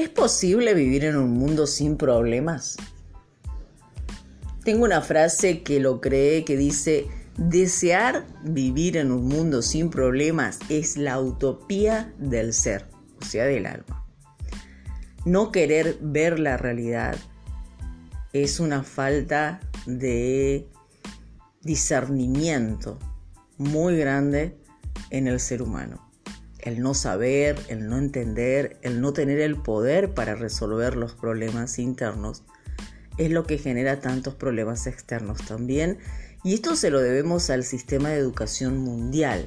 ¿Es posible vivir en un mundo sin problemas? Tengo una frase que lo cree que dice, desear vivir en un mundo sin problemas es la utopía del ser, o sea, del alma. No querer ver la realidad es una falta de discernimiento muy grande en el ser humano el no saber, el no entender, el no tener el poder para resolver los problemas internos, es lo que genera tantos problemas externos también. Y esto se lo debemos al sistema de educación mundial,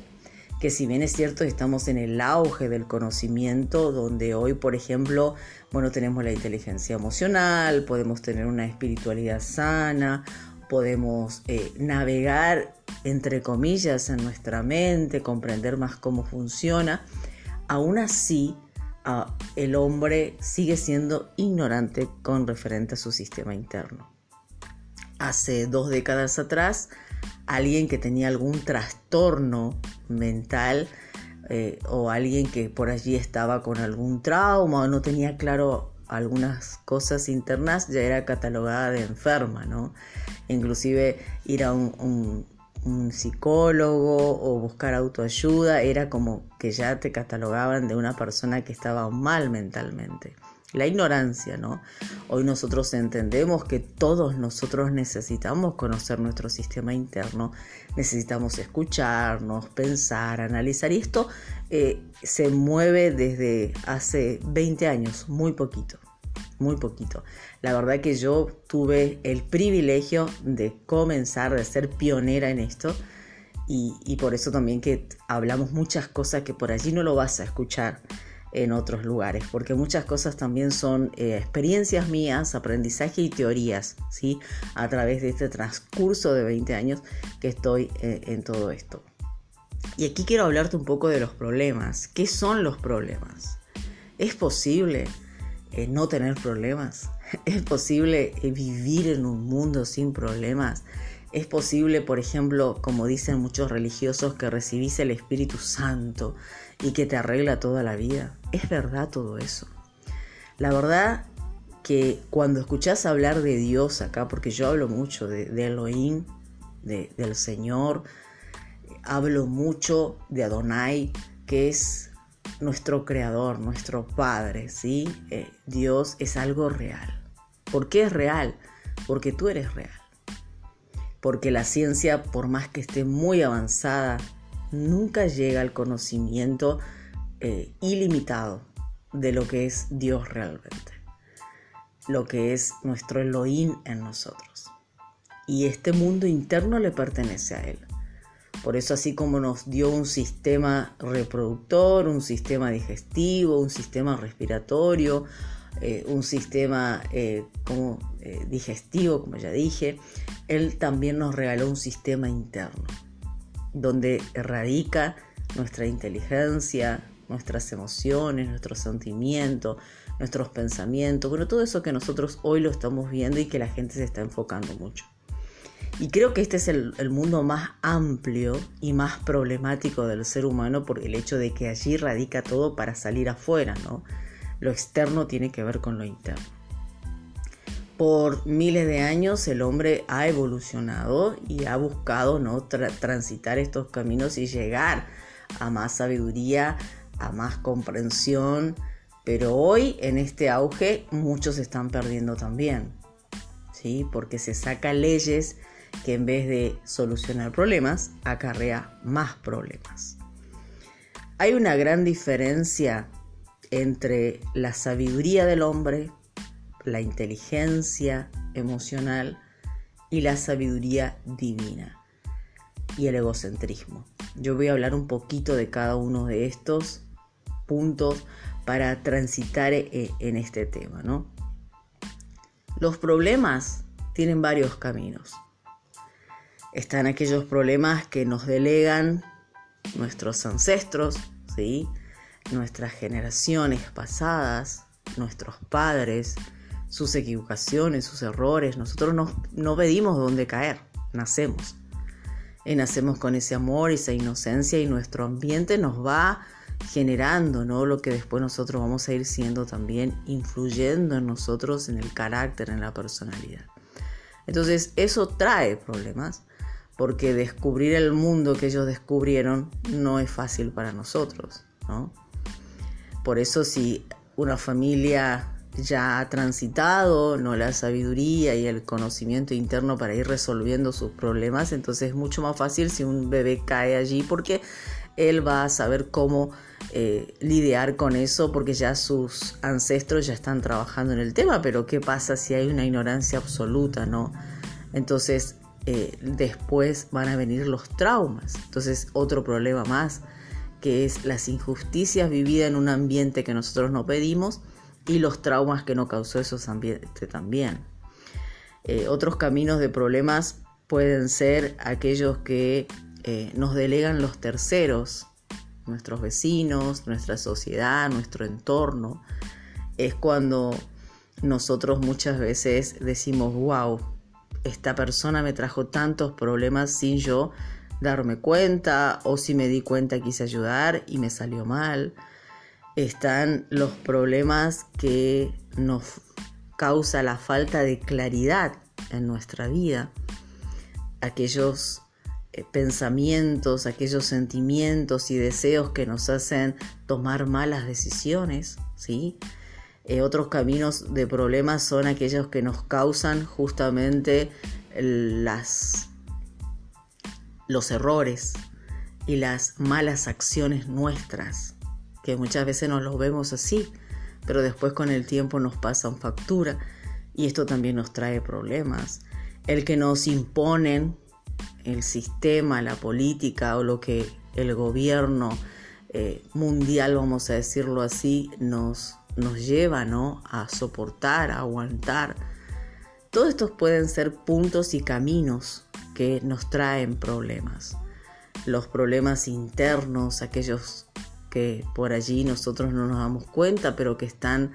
que si bien es cierto estamos en el auge del conocimiento, donde hoy, por ejemplo, bueno, tenemos la inteligencia emocional, podemos tener una espiritualidad sana, podemos eh, navegar entre comillas, en nuestra mente, comprender más cómo funciona, aún así ah, el hombre sigue siendo ignorante con referente a su sistema interno. Hace dos décadas atrás, alguien que tenía algún trastorno mental eh, o alguien que por allí estaba con algún trauma o no tenía claro algunas cosas internas ya era catalogada de enferma, ¿no? Inclusive ir a un, psicólogo o buscar autoayuda, era como que ya te catalogaban de una persona que estaba mal mentalmente. La ignorancia, ¿no? Hoy nosotros entendemos que todos nosotros necesitamos conocer nuestro sistema interno, necesitamos escucharnos, pensar, analizar. Y esto eh, se mueve desde hace 20 años, muy poquito muy poquito. La verdad que yo tuve el privilegio de comenzar, de ser pionera en esto y, por eso también que hablamos muchas cosas que por allí no lo vas a escuchar en otros lugares, porque muchas cosas también son eh, experiencias mías, aprendizaje y teorías, ¿sí? A través de este transcurso de 20 años que estoy eh, en todo esto. Y aquí quiero hablarte un poco de los problemas. ¿Qué son los problemas? ¿Es posible no tener problemas? ¿Es posible vivir en un mundo sin problemas? ¿Es posible, por ejemplo, como dicen muchos religiosos, que recibís el Espíritu Santo y que te arregla toda la vida? ¿Es verdad todo eso? La verdad que cuando escuchás hablar de Dios acá, porque yo hablo mucho de, Elohim, del Señor, hablo mucho de Adonai, que es nuestro creador, nuestro Padre, ¿sí? Eh, Dios es algo real. ¿Por qué es real? Porque tú eres real. Porque la ciencia, por más que esté muy avanzada, nunca llega al conocimiento eh, ilimitado de lo que es Dios realmente. Lo que es nuestro Elohim en nosotros. Y este mundo interno le pertenece a Él. Por eso así como nos dio un sistema reproductor, un sistema digestivo, un sistema respiratorio, eh, un sistema eh, como, eh, digestivo, como ya dije, Él también nos regaló un sistema interno, donde radica nuestra inteligencia, nuestras emociones, nuestros sentimientos, nuestros pensamientos, bueno, todo eso que nosotros hoy lo estamos viendo y que la gente se está enfocando mucho. Y creo que este es el, mundo más amplio y más problemático del ser humano por el hecho de que allí radica todo para salir afuera, ¿no? Lo externo tiene que ver con lo interno. Por miles de años el hombre ha evolucionado y ha buscado ¿no? transitar estos caminos y llegar a más sabiduría, a más comprensión, pero hoy en este auge muchos están perdiendo también, ¿sí? porque se saca leyes que en vez de solucionar problemas, acarrea más problemas. Hay una gran diferencia entre la sabiduría del hombre, la inteligencia emocional y la sabiduría divina y el egocentrismo. Yo voy a hablar un poquito de cada uno de estos puntos para transitar eh, en este tema, ¿no? Los problemas tienen varios caminos. Están aquellos problemas que nos delegan nuestros ancestros, ¿sí? nuestras generaciones pasadas, nuestros padres, sus equivocaciones, sus errores. Nosotros no, no pedimos dónde caer, nacemos. Y nacemos con ese amor, esa inocencia y nuestro ambiente nos va generando ¿no? lo que después nosotros vamos a ir siendo también, influyendo en nosotros, en el carácter, en la personalidad. Entonces eso trae problemas porque descubrir el mundo que ellos descubrieron no es fácil para nosotros. ¿no? Por eso si una familia ya ha transitado no la sabiduría y el conocimiento interno para ir resolviendo sus problemas, entonces es mucho más fácil si un bebé cae allí porque él va a saber cómo eh, lidiar con eso porque ya sus ancestros ya están trabajando en el tema, pero ¿qué pasa si hay una ignorancia absoluta, no? Entonces eh, después van a venir los traumas, entonces otro problema más que es las injusticias vividas en un ambiente que nosotros no pedimos y los traumas que no causó esos ambientes también. Eh, otros caminos de problemas pueden ser aquellos que eh, nos delegan los terceros, nuestros vecinos, nuestra sociedad, nuestro entorno. Es cuando nosotros muchas veces decimos, wow, esta persona me trajo tantos problemas sin yo darme cuenta o si me di cuenta quise ayudar y me salió mal están los problemas que nos causa la falta de claridad en nuestra vida, aquellos eh, pensamientos, aquellos sentimientos y deseos que nos hacen tomar malas decisiones, ¿sí? Eh, otros caminos de problemas son aquellos que nos causan justamente las, los errores y las malas acciones nuestras que muchas veces nos los vemos así, pero después con el tiempo nos pasan factura y esto también nos trae problemas. El que nos imponen el sistema, la política o lo que el gobierno eh, mundial, vamos a decirlo así, nos, nos lleva ¿no? a soportar, a aguantar. Todos estos pueden ser puntos y caminos que nos traen problemas. Los problemas internos, aquellos que por allí nosotros no nos damos cuenta, pero que están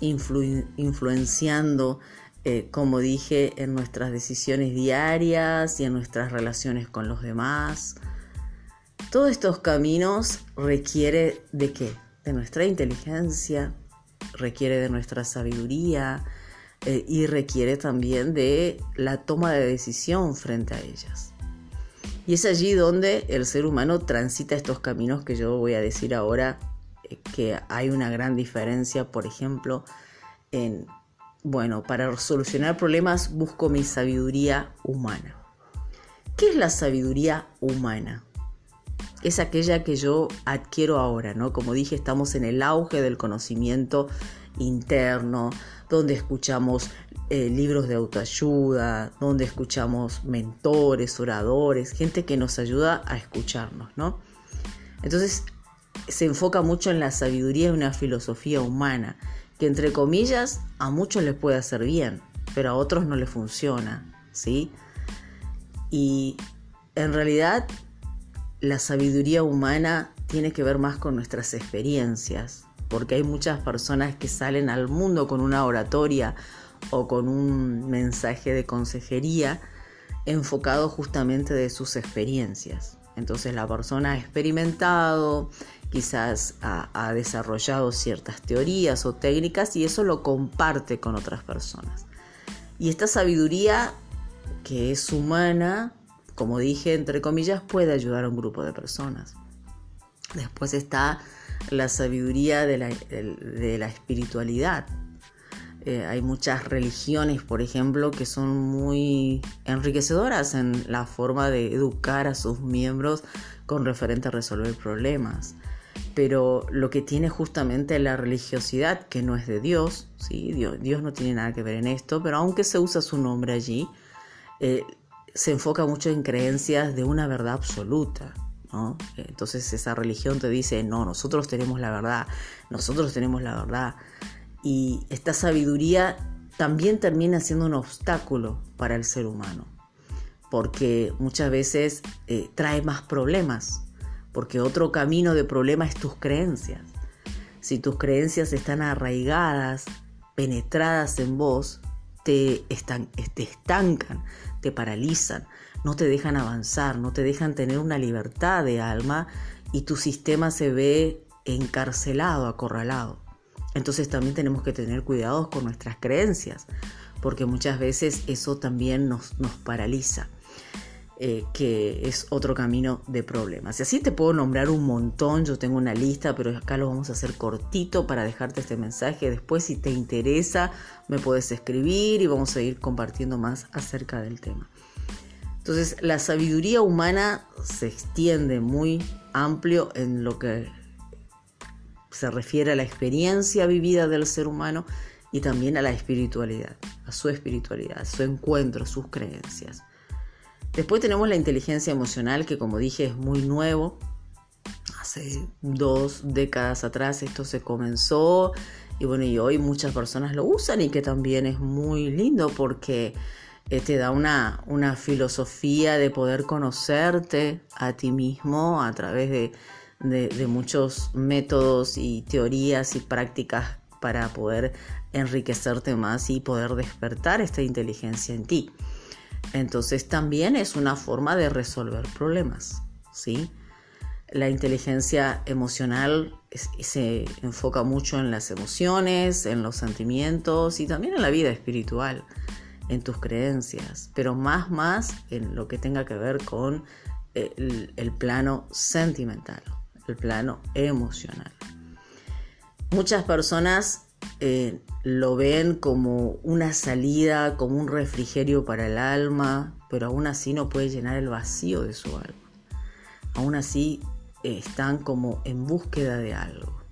influenciando, eh, como dije, en nuestras decisiones diarias y en nuestras relaciones con los demás. Todos estos caminos requiere de qué? De nuestra inteligencia, requiere de nuestra sabiduría eh, y requiere también de la toma de decisión frente a ellas. Y es allí donde el ser humano transita estos caminos que yo voy a decir ahora, eh, que hay una gran diferencia, por ejemplo, en, bueno, para solucionar problemas busco mi sabiduría humana. ¿Qué es la sabiduría humana? Es aquella que yo adquiero ahora, ¿no? Como dije, estamos en el auge del conocimiento interno, donde escuchamos eh, libros de autoayuda, donde escuchamos mentores, oradores, gente que nos ayuda a escucharnos, ¿no? Entonces se enfoca mucho en la sabiduría de una filosofía humana, que entre comillas a muchos les puede hacer bien, pero a otros no les funciona, ¿sí? Y en realidad la sabiduría humana tiene que ver más con nuestras experiencias, porque hay muchas personas que salen al mundo con una oratoria o con un mensaje de consejería enfocado justamente de sus experiencias. Entonces la persona ha experimentado, quizás ha, desarrollado ciertas teorías o técnicas y eso lo comparte con otras personas. Y esta sabiduría que es humana, como dije entre comillas, puede ayudar a un grupo de personas. Después está la sabiduría de la espiritualidad, eh, hay muchas religiones, por ejemplo, que son muy enriquecedoras en la forma de educar a sus miembros con referente a resolver problemas. Pero lo que tiene justamente la religiosidad, que no es de Dios, ¿sí? Dios, Dios no tiene nada que ver en esto, pero aunque se usa su nombre allí, eh, se enfoca mucho en creencias de una verdad absoluta. Entonces esa religión te dice, no, nosotros tenemos la verdad, nosotros tenemos la verdad. Y esta sabiduría también termina siendo un obstáculo para el ser humano, porque muchas veces eh, trae más problemas, porque otro camino de problema es tus creencias. Si tus creencias están arraigadas, penetradas en vos, te, te estancan, te paralizan, no te dejan avanzar, no te dejan tener una libertad de alma y tu sistema se ve encarcelado, acorralado. Entonces también tenemos que tener cuidados con nuestras creencias, porque muchas veces eso también nos, nos paraliza. Eh, que es otro camino de problemas. Y así te puedo nombrar un montón, yo tengo una lista, pero acá lo vamos a hacer cortito para dejarte este mensaje. Después, si te interesa, me puedes escribir y vamos a ir compartiendo más acerca del tema. Entonces, la sabiduría humana se extiende muy amplio en lo que se refiere a la experiencia vivida del ser humano y también a la espiritualidad, a su espiritualidad, a su encuentro, sus creencias. Después tenemos la inteligencia emocional, que como dije es muy nuevo. Hace dos décadas atrás esto se comenzó y bueno, y hoy muchas personas lo usan y que también es muy lindo porque eh, te da una, una filosofía de poder conocerte a ti mismo a través de, de muchos métodos y teorías y prácticas para poder enriquecerte más y poder despertar esta inteligencia en ti. Entonces también es una forma de resolver problemas, ¿sí? La inteligencia emocional se enfoca mucho en las emociones, en los sentimientos y también en la vida espiritual, en tus creencias, pero más más en lo que tenga que ver con eh, el plano sentimental, el plano emocional. Muchas personas eh, lo ven como una salida, como un refrigerio para el alma, pero aún así no puede llenar el vacío de su alma. Aún así eh, están como en búsqueda de algo.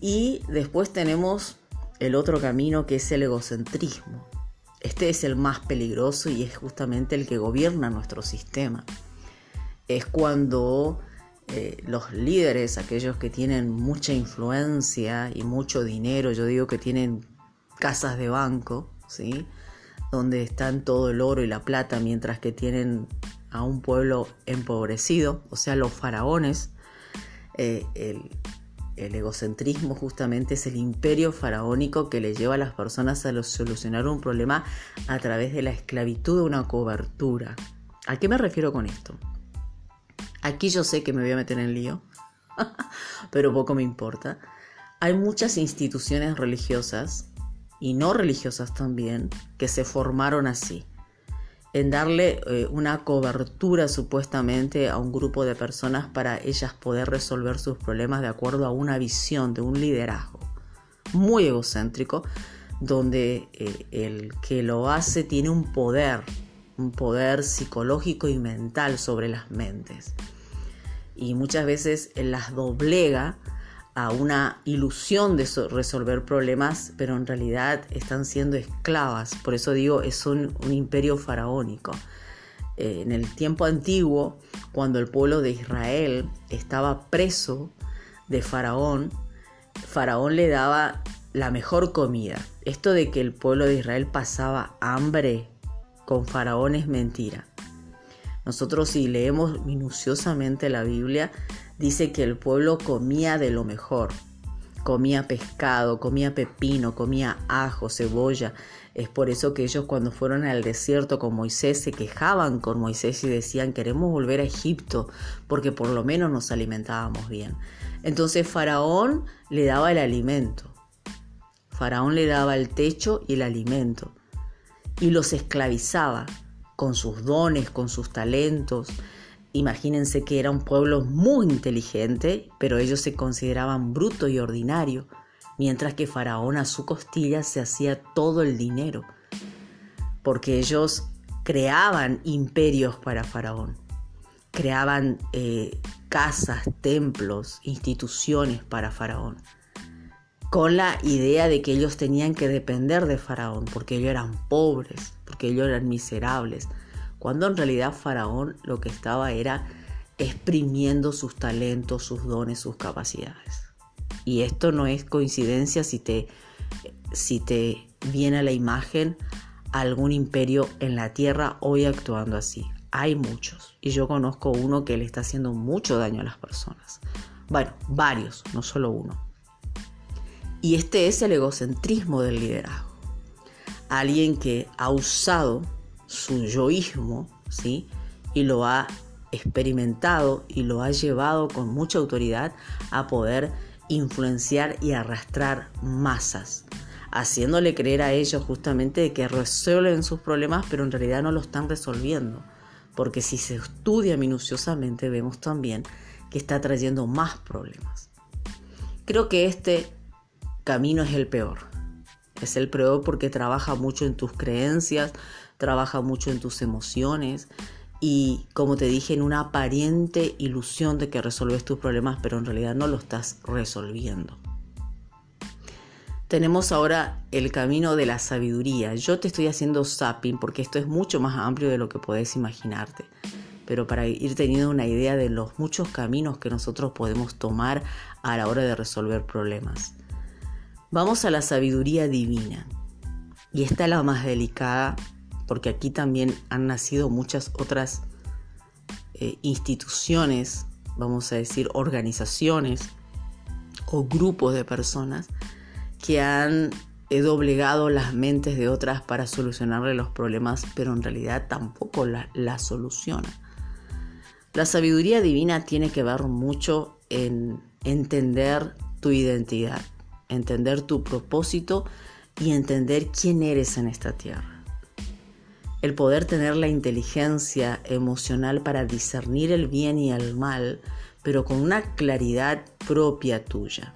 Y después tenemos el otro camino que es el egocentrismo. Este es el más peligroso y es justamente el que gobierna nuestro sistema. Es cuando eh, los líderes, aquellos que tienen mucha influencia y mucho dinero, yo digo que tienen casas de banco, ¿sí? donde están todo el oro y la plata, mientras que tienen a un pueblo empobrecido, o sea, los faraones, eh, el, el, egocentrismo justamente es el imperio faraónico que le lleva a las personas a solucionar un problema a través de la esclavitud de una cobertura. ¿A qué me refiero con esto? Aquí yo sé que me voy a meter en lío, pero poco me importa. Hay muchas instituciones religiosas y no religiosas también que se formaron así, en darle eh, una cobertura supuestamente a un grupo de personas para ellas poder resolver sus problemas de acuerdo a una visión de un liderazgo muy egocéntrico, donde eh, el que lo hace tiene un poder un poder psicológico y mental sobre las mentes. Y muchas veces las doblega a una ilusión de resolver problemas, pero en realidad están siendo esclavas. Por eso digo, es un, imperio faraónico. Eh, en el tiempo antiguo, cuando el pueblo de Israel estaba preso de Faraón, Faraón le daba la mejor comida. Esto de que el pueblo de Israel pasaba hambre con Faraón es mentira. Nosotros si leemos minuciosamente la Biblia, dice que el pueblo comía de lo mejor. Comía pescado, comía pepino, comía ajo, cebolla. Es por eso que ellos cuando fueron al desierto con Moisés se quejaban con Moisés y decían queremos volver a Egipto porque por lo menos nos alimentábamos bien. Entonces Faraón le daba el alimento. Faraón le daba el techo y el alimento y los esclavizaba con sus dones, con sus talentos. Imagínense que era un pueblo muy inteligente, pero ellos se consideraban bruto y ordinario, mientras que Faraón a su costilla se hacía todo el dinero, porque ellos creaban imperios para Faraón, creaban eh, casas, templos, instituciones para Faraón con la idea de que ellos tenían que depender de Faraón, porque ellos eran pobres, porque ellos eran miserables, cuando en realidad Faraón lo que estaba era exprimiendo sus talentos, sus dones, sus capacidades. Y esto no es coincidencia si te, si te viene a la imagen algún imperio en la tierra hoy actuando así. Hay muchos. Y yo conozco uno que le está haciendo mucho daño a las personas. Bueno, varios, no solo uno. Y este es el egocentrismo del liderazgo. Alguien que ha usado su yoísmo, ¿sí? Y lo ha experimentado y lo ha llevado con mucha autoridad a poder influenciar y arrastrar masas, haciéndole creer a ellos justamente que resuelven sus problemas, pero en realidad no lo están resolviendo. Porque si se estudia minuciosamente, vemos también que está trayendo más problemas. Creo que este camino es el peor. Es el peor porque trabaja mucho en tus creencias, trabaja mucho en tus emociones y, como te dije, en una aparente ilusión de que resolves tus problemas, pero en realidad no lo estás resolviendo. Tenemos ahora el camino de la sabiduría. Yo te estoy haciendo zapping porque esto es mucho más amplio de lo que puedes imaginarte. Pero para ir teniendo una idea de los muchos caminos que nosotros podemos tomar a la hora de resolver problemas. Vamos a la sabiduría divina. Y esta es la más delicada porque aquí también han nacido muchas otras eh, instituciones, vamos a decir, organizaciones o grupos de personas que han doblegado las mentes de otras para solucionarle los problemas, pero en realidad tampoco la, la soluciona. La sabiduría divina tiene que ver mucho en entender tu identidad, entender tu propósito y entender quién eres en esta tierra. El poder tener la inteligencia emocional para discernir el bien y el mal, pero con una claridad propia tuya.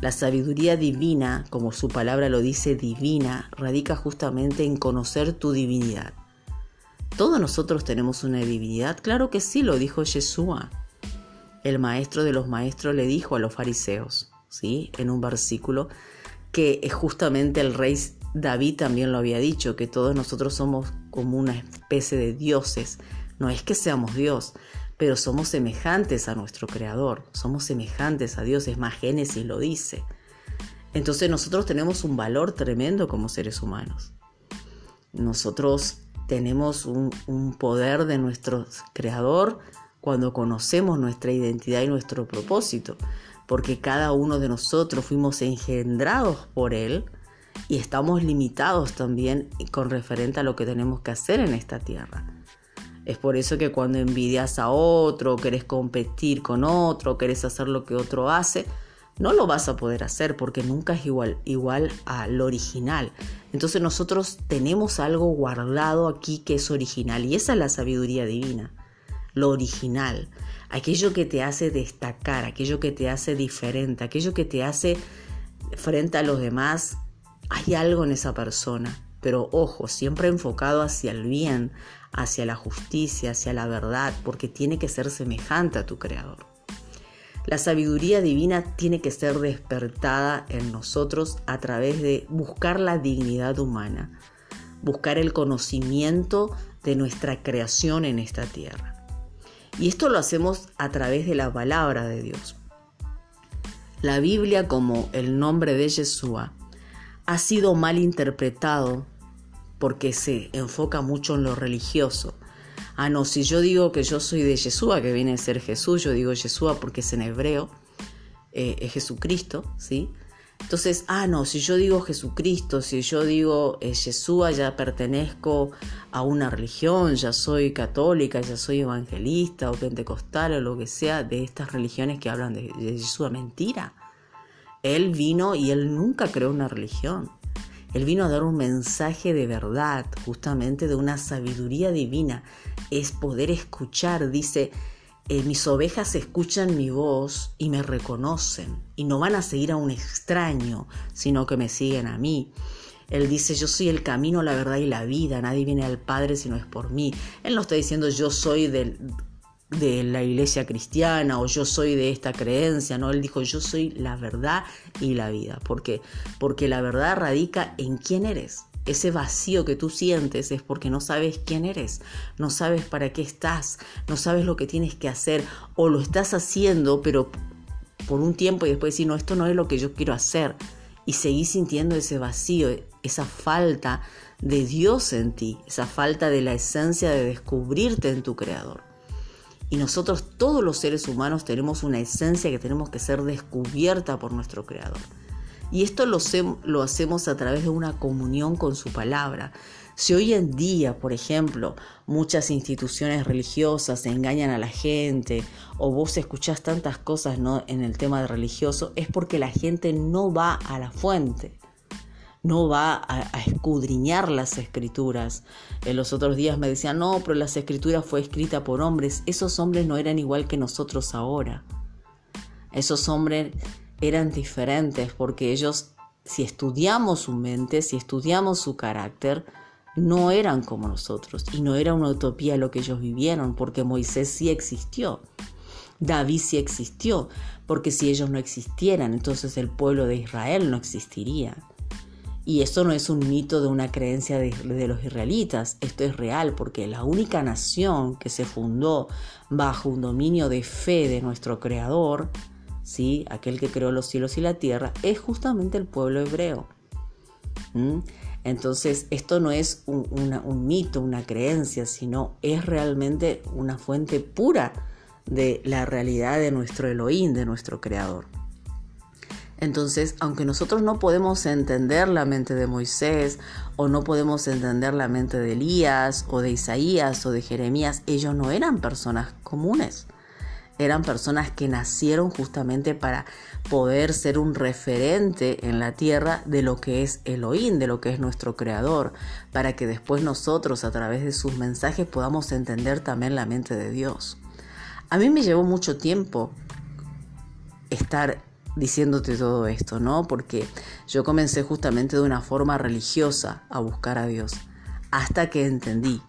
La sabiduría divina, como su palabra lo dice, divina, radica justamente en conocer tu divinidad. ¿Todos nosotros tenemos una divinidad? Claro que sí, lo dijo Yeshua. El maestro de los maestros le dijo a los fariseos, ¿sí? En un versículo que justamente el rey David también lo había dicho, que todos nosotros somos como una especie de dioses. No es que seamos Dios, pero somos semejantes a nuestro Creador, somos semejantes a Dios, es más Génesis lo dice. Entonces nosotros tenemos un valor tremendo como seres humanos. Nosotros tenemos un, un poder de nuestro Creador cuando conocemos nuestra identidad y nuestro propósito, porque cada uno de nosotros fuimos engendrados por Él y estamos limitados también con referente a lo que tenemos que hacer en esta tierra. Es por eso que cuando envidias a otro, querés competir con otro, querés hacer lo que otro hace, no lo vas a poder hacer porque nunca es igual, igual al original. Entonces nosotros tenemos algo guardado aquí que es original y esa es la sabiduría divina, lo original, aquello que te hace destacar, aquello que te hace diferente, aquello que te hace frente a los demás, hay algo en esa persona, pero ojo, siempre enfocado hacia el bien, hacia la justicia, hacia la verdad, porque tiene que ser semejante a tu Creador. La sabiduría divina tiene que ser despertada en nosotros a través de buscar la dignidad humana, buscar el conocimiento de nuestra creación en esta tierra. Y esto lo hacemos a través de la palabra de Dios. La Biblia, como el nombre de Yeshua, ha sido mal interpretado porque se enfoca mucho en lo religioso. Ah, no, si yo digo que yo soy de Yeshua, que viene a ser Jesús, yo digo Yeshua porque es en hebreo, eh, es Jesucristo, ¿sí? Entonces, ah, no, si yo digo Jesucristo, si yo digo eh, Yeshua, ya pertenezco a una religión, ya soy católica, ya soy evangelista o pentecostal o lo que sea de estas religiones que hablan de, de Yeshua. Mentira. Él vino y él nunca creó una religión. Él vino a dar un mensaje de verdad, justamente de una sabiduría divina. Es poder escuchar, dice, eh, mis ovejas escuchan mi voz y me reconocen y no van a seguir a un extraño, sino que me siguen a mí. Él dice, yo soy el camino, la verdad y la vida, nadie viene al Padre si no es por mí. Él no está diciendo yo soy de la iglesia cristiana o yo soy de esta creencia, no, él dijo yo soy la verdad y la vida. ¿Por qué? Porque la verdad radica en quién eres. Ese vacío que tú sientes es porque no sabes quién eres, no sabes para qué estás, no sabes lo que tienes que hacer o lo estás haciendo pero por un tiempo y después decir, no, esto no es lo que yo quiero hacer y seguís sintiendo ese vacío, esa falta de Dios en ti, esa falta de la esencia de descubrirte en tu creador. Y nosotros, todos los seres humanos, tenemos una esencia que tenemos que ser descubierta por nuestro Creador. Y esto lo, lo, hacemos a través de una comunión con su palabra. Si hoy en día, por ejemplo, muchas instituciones religiosas engañan a la gente o vos escuchás tantas cosas ¿no? en el tema de religioso, es porque la gente no va a la fuente no va a, escudriñar las escrituras. En los otros días me decían, no, pero las escrituras fue escrita por hombres. Esos hombres no eran igual que nosotros ahora. Esos hombres eran diferentes porque ellos, si estudiamos su mente, si estudiamos su carácter, no eran como nosotros y no era una utopía lo que ellos vivieron porque Moisés sí existió. David sí existió, porque si ellos no existieran, entonces el pueblo de Israel no existiría. Y esto no es un mito de una creencia de, los israelitas, esto es real porque la única nación que se fundó bajo un dominio de fe de nuestro Creador, ¿sí? aquel que creó los cielos y la tierra, es justamente el pueblo hebreo. Entonces, esto no es un, un, mito, una creencia, sino es realmente una fuente pura de la realidad de nuestro Elohim, de nuestro Creador. Entonces, aunque nosotros no podemos entender la mente de Moisés o no podemos entender la mente de Elías o de Isaías o de Jeremías, ellos no eran personas comunes. Eran personas que nacieron justamente para poder ser un referente en la tierra de lo que es Elohim, de lo que es nuestro creador, para que después nosotros a través de sus mensajes podamos entender también la mente de Dios. A mí me llevó mucho tiempo estar diciéndote todo esto, ¿no? Porque yo comencé justamente de una forma religiosa a buscar a Dios, hasta que entendí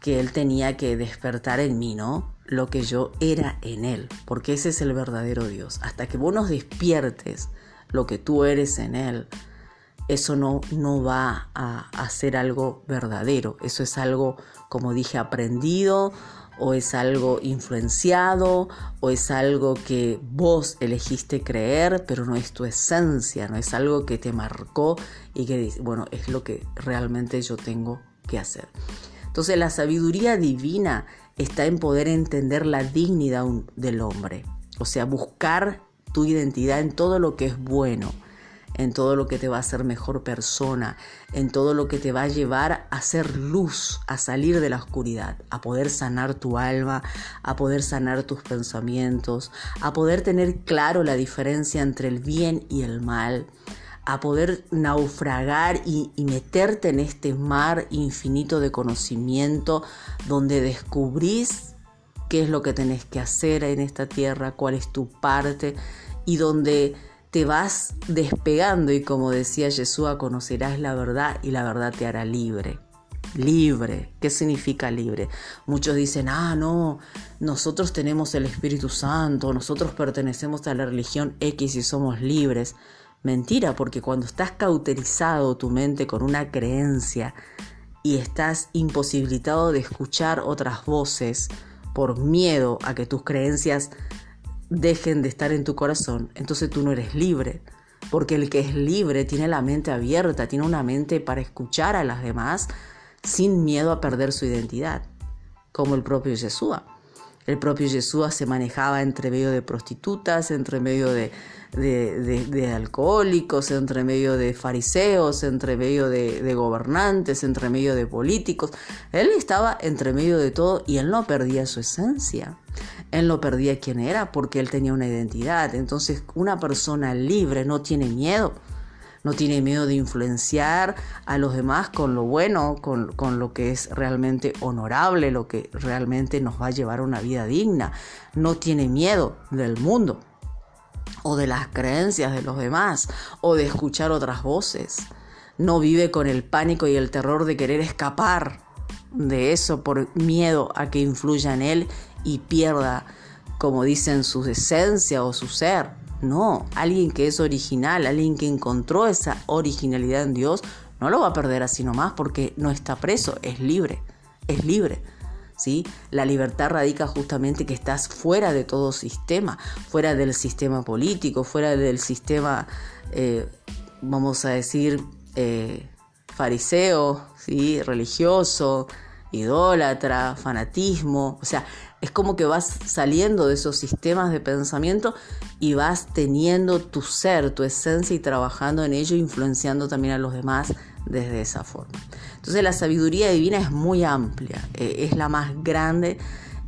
que Él tenía que despertar en mí, ¿no? Lo que yo era en Él, porque ese es el verdadero Dios. Hasta que vos nos despiertes lo que tú eres en Él, eso no, no va a, ser algo verdadero, eso es algo, como dije, aprendido o es algo influenciado o es algo que vos elegiste creer, pero no es tu esencia, no es algo que te marcó y que bueno, es lo que realmente yo tengo que hacer. Entonces la sabiduría divina está en poder entender la dignidad del hombre, o sea, buscar tu identidad en todo lo que es bueno en todo lo que te va a hacer mejor persona, en todo lo que te va a llevar a ser luz, a salir de la oscuridad, a poder sanar tu alma, a poder sanar tus pensamientos, a poder tener claro la diferencia entre el bien y el mal, a poder naufragar y, meterte en este mar infinito de conocimiento donde descubrís qué es lo que tenés que hacer en esta tierra, cuál es tu parte y donde te vas despegando y como decía Jesús, conocerás la verdad y la verdad te hará libre. Libre, ¿qué significa libre? Muchos dicen, ah, no, nosotros tenemos el Espíritu Santo, nosotros pertenecemos a la religión X y somos libres. Mentira, porque cuando estás cauterizado tu mente con una creencia y estás imposibilitado de escuchar otras voces por miedo a que tus creencias dejen de estar en tu corazón, entonces tú no eres libre. Porque el que es libre tiene la mente abierta, tiene una mente para escuchar a las demás sin miedo a perder su identidad, como el propio Yeshua. El propio Yeshua se manejaba entre medio de prostitutas, entre medio de, de, alcohólicos, entre medio de fariseos, entre medio de, gobernantes, entre medio de políticos. Él estaba entre medio de todo y él no perdía su esencia. Él no perdía quién era porque él tenía una identidad. Entonces una persona libre no tiene miedo no tiene miedo de influenciar a los demás con lo bueno, con, lo que es realmente honorable, lo que realmente nos va a llevar a una vida digna. No tiene miedo del mundo o de las creencias de los demás o de escuchar otras voces. No vive con el pánico y el terror de querer escapar de eso por miedo a que influya en él y pierda, como dicen, su esencia o su ser. No, alguien que es original, alguien que encontró esa originalidad en Dios, no lo va a perder así nomás porque no está preso, es libre, es libre. ¿Sí? La libertad radica justamente que estás fuera de todo sistema, fuera del sistema político, fuera del sistema, eh, vamos a decir, eh, fariseo, ¿sí? religioso, idólatra, fanatismo, o sea, es como que vas saliendo de esos sistemas de pensamiento y vas teniendo tu ser, tu esencia y trabajando en ello, influenciando también a los demás desde esa forma. Entonces la sabiduría divina es muy amplia, eh, es la más grande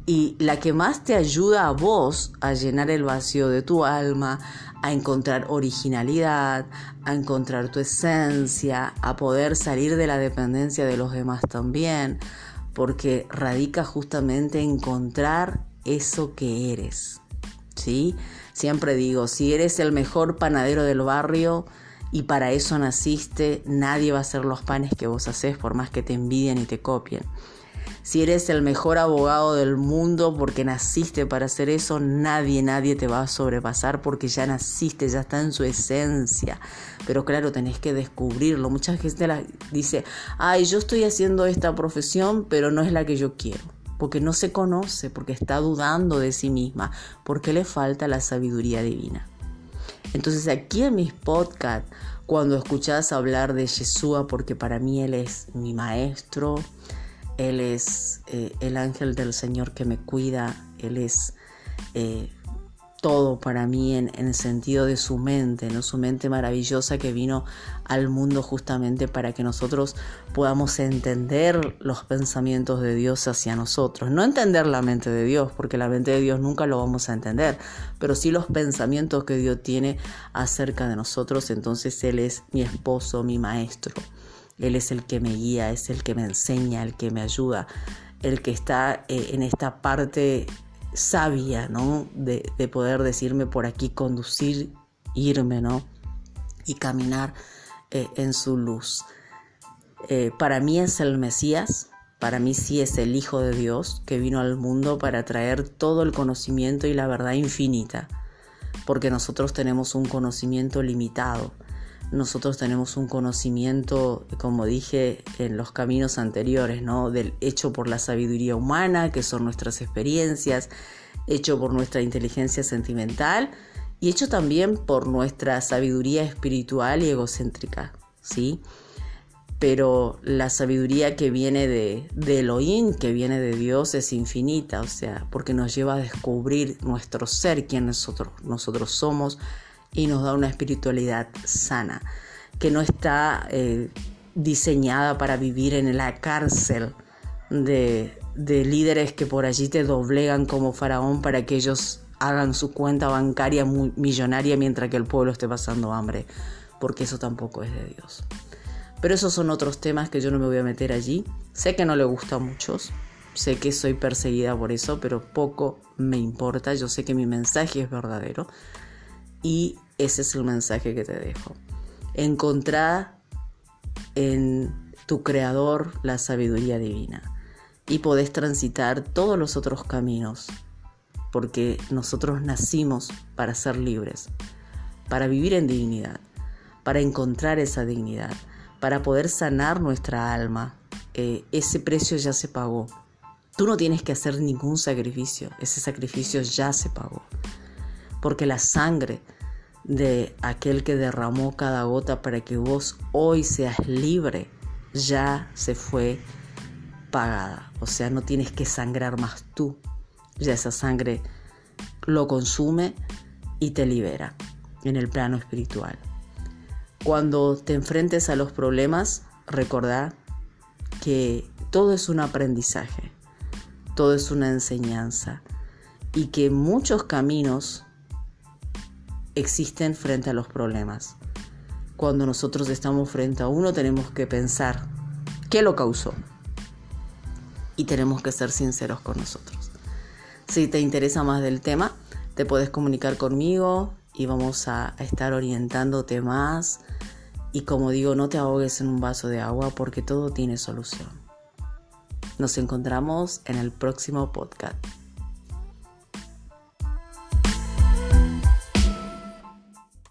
y la que más te ayuda a vos a llenar el vacío de tu alma, a encontrar originalidad, a encontrar tu esencia, a poder salir de la dependencia de los demás también, porque radica justamente encontrar eso que eres. ¿Sí? Siempre digo, si eres el mejor panadero del barrio y para eso naciste, nadie va a hacer los panes que vos haces por más que te envidien y te copien. Si eres el mejor abogado del mundo porque naciste para hacer eso, nadie, nadie te va a sobrepasar porque ya naciste, ya está en su esencia. Pero claro, tenés que descubrirlo. Mucha gente dice, ay, yo estoy haciendo esta profesión, pero no es la que yo quiero. Porque no se conoce, porque está dudando de sí misma, porque le falta la sabiduría divina. Entonces aquí en mis podcasts, cuando escuchás hablar de Yeshua, porque para mí Él es mi maestro, él es eh, el ángel del Señor que me cuida, Él es eh, todo para mí en, el sentido de su mente, ¿no? su mente maravillosa que vino al mundo justamente para que nosotros podamos entender los pensamientos de Dios hacia nosotros. No entender la mente de Dios, porque la mente de Dios nunca lo vamos a entender, pero sí los pensamientos que Dios tiene acerca de nosotros. Entonces Él es mi esposo, mi maestro. Él es el que me guía, es el que me enseña, el que me ayuda, el que está eh, en esta parte sabia, ¿no? De, poder decirme por aquí, conducir, irme, ¿no? Y caminar eh, en su luz. Eh, para mí es el Mesías, para mí sí es el Hijo de Dios que vino al mundo para traer todo el conocimiento y la verdad infinita, porque nosotros tenemos un conocimiento limitado nosotros tenemos un conocimiento, como dije en los caminos anteriores, ¿no? Del hecho por la sabiduría humana, que son nuestras experiencias, hecho por nuestra inteligencia sentimental y hecho también por nuestra sabiduría espiritual y egocéntrica, ¿sí? Pero la sabiduría que viene de, de Elohim, que viene de Dios, es infinita, o sea, porque nos lleva a descubrir nuestro ser, quien nosotros, nosotros somos, y nos da una espiritualidad sana, que no está eh, diseñada para vivir en la cárcel de, líderes que por allí te doblegan como faraón para que ellos hagan su cuenta bancaria millonaria mientras que el pueblo esté pasando hambre, porque eso tampoco es de Dios. Pero esos son otros temas que yo no me voy a meter allí. Sé que no le gusta a muchos, sé que soy perseguida por eso, pero poco me importa. Yo sé que mi mensaje es verdadero y ese es el mensaje que te dejo. Encontrar en tu creador la sabiduría divina y podés transitar todos los otros caminos porque nosotros nacimos para ser libres, para vivir en dignidad, para encontrar esa dignidad, para poder sanar nuestra alma. Eh, ese precio ya se pagó. Tú no tienes que hacer ningún sacrificio, ese sacrificio ya se pagó. Porque la sangre de aquel que derramó cada gota para que vos hoy seas libre, ya se fue pagada. O sea, no tienes que sangrar más tú. Ya esa sangre lo consume y te libera en el plano espiritual. Cuando te enfrentes a los problemas, recordá que todo es un aprendizaje, todo es una enseñanza y que muchos caminos existen frente a los problemas. Cuando nosotros estamos frente a uno tenemos que pensar qué lo causó y tenemos que ser sinceros con nosotros. Si te interesa más del tema, te puedes comunicar conmigo y vamos a estar orientándote más. Y como digo, no te ahogues en un vaso de agua porque todo tiene solución. Nos encontramos en el próximo podcast.